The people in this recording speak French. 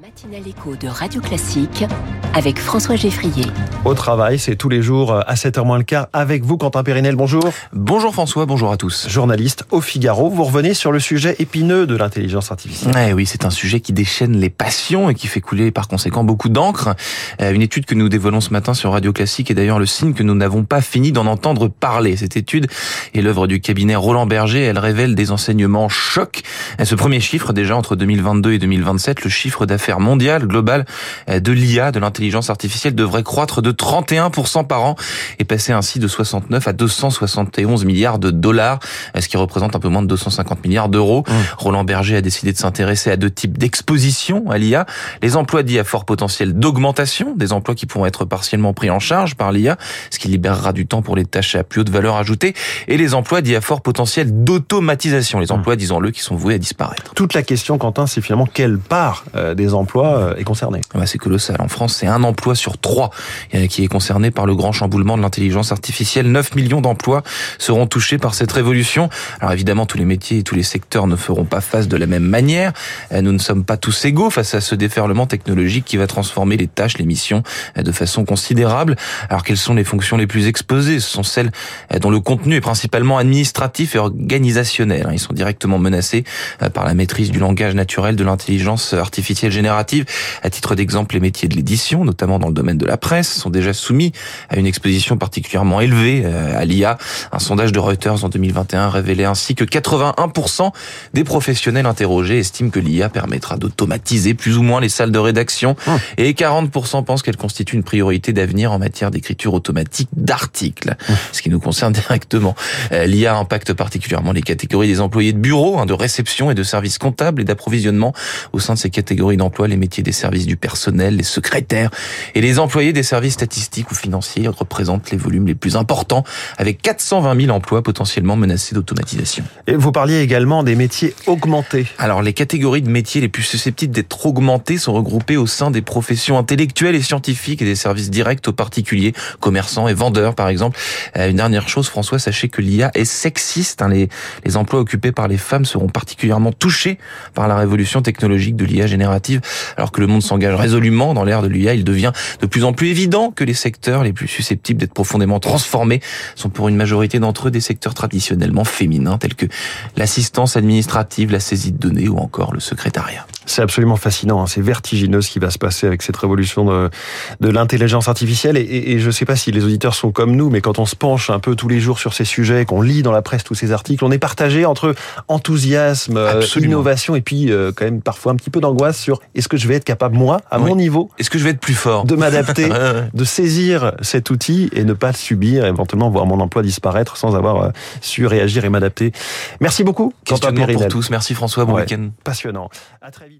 matinale écho de Radio Classique avec François Geffrier. Au travail, c'est tous les jours à 7h moins le quart avec vous, Quentin Périnel. Bonjour. Bonjour François, bonjour à tous. Journaliste au Figaro, vous revenez sur le sujet épineux de l'intelligence artificielle. Eh oui, c'est un sujet qui déchaîne les passions et qui fait couler par conséquent beaucoup d'encre. Euh, une étude que nous dévoilons ce matin sur Radio Classique est d'ailleurs le signe que nous n'avons pas fini d'en entendre parler. Cette étude est l'œuvre du cabinet Roland Berger. Elle révèle des enseignements chocs. Ce premier chiffre, déjà entre 2022 et 2027, le chiffre d'affaires mondial, global euh, de l'IA, de l'intelligence artificielle, devrait croître de 31% par an et passer ainsi de 69 à 271 milliards de dollars, euh, ce qui représente un peu moins de 250 milliards d'euros. Mmh. Roland Berger a décidé de s'intéresser à deux types d'expositions à l'IA. Les emplois dits à fort potentiel d'augmentation, des emplois qui pourront être partiellement pris en charge par l'IA, ce qui libérera du temps pour les tâches à plus haute valeur ajoutée, et les emplois dits à fort potentiel d'automatisation, les emplois, mmh. disons-le, qui sont voués à disparaître. Toute la question, Quentin, c'est finalement quelle part euh, des emplois euh, est concernée bah, C'est colossal. En France, c'est un emploi sur trois euh, qui est concerné par le grand chamboulement de l'intelligence artificielle. 9 millions d'emplois seront touchés par cette révolution. Alors évidemment, tous les métiers et tous les secteurs ne feront pas face de la même manière. Nous ne sommes pas tous égaux face à ce déferlement technologique qui va transformer les tâches, les missions de façon considérable. Alors quelles sont les fonctions les plus exposées? Ce sont celles dont le contenu est principalement administratif et organisationnel. Ils sont directement menacés par la maîtrise du langage naturel de l'intelligence artificielle générative. À titre d'exemple, les métiers de l'édition, notamment dans le domaine de la presse, sont déjà soumis à une exposition particulièrement élevée euh, à l'IA. Un sondage de Reuters en 2021 révélait ainsi que 81% des professionnels interrogés estiment que l'IA permettra d'automatiser plus ou moins les salles de rédaction ah. et 40% pensent qu'elle constitue une priorité d'avenir en matière d'écriture automatique d'articles. Ah. Ce qui nous concerne directement. Euh, L'IA impacte particulièrement les catégories des employés de bureau, hein, de réception et de services comptables et d'approvisionnement au sein de ces catégories les métiers des services du personnel, les secrétaires et les employés des services statistiques ou financiers représentent les volumes les plus importants, avec 420 000 emplois potentiellement menacés d'automatisation. Et vous parliez également des métiers augmentés. Alors, les catégories de métiers les plus susceptibles d'être augmentées sont regroupées au sein des professions intellectuelles et scientifiques et des services directs aux particuliers, commerçants et vendeurs, par exemple. Euh, une dernière chose, François, sachez que l'IA est sexiste. Hein. Les, les emplois occupés par les femmes seront particulièrement touchés par la révolution technologique de l'IA générative. Alors que le monde s'engage résolument dans l'ère de l'IA, il devient de plus en plus évident que les secteurs les plus susceptibles d'être profondément transformés sont pour une majorité d'entre eux des secteurs traditionnellement féminins tels que l'assistance administrative, la saisie de données ou encore le secrétariat. C'est absolument fascinant, hein. c'est vertigineux ce qui va se passer avec cette révolution de, de l'intelligence artificielle. Et, et, je ne sais pas si les auditeurs sont comme nous, mais quand on se penche un peu tous les jours sur ces sujets, qu'on lit dans la presse tous ces articles, on est partagé entre enthousiasme, euh, innovation et puis euh, quand même parfois un petit peu d'angoisse sur est-ce que je vais être capable, moi, à mon niveau, est-ce que je vais être plus fort, de m'adapter, de saisir cet outil et ne pas le subir, éventuellement voir mon emploi disparaître sans avoir euh, su réagir et m'adapter. Merci beaucoup. Questionnement pour tous. Merci François. Bon week-end. Passionnant. À très vite.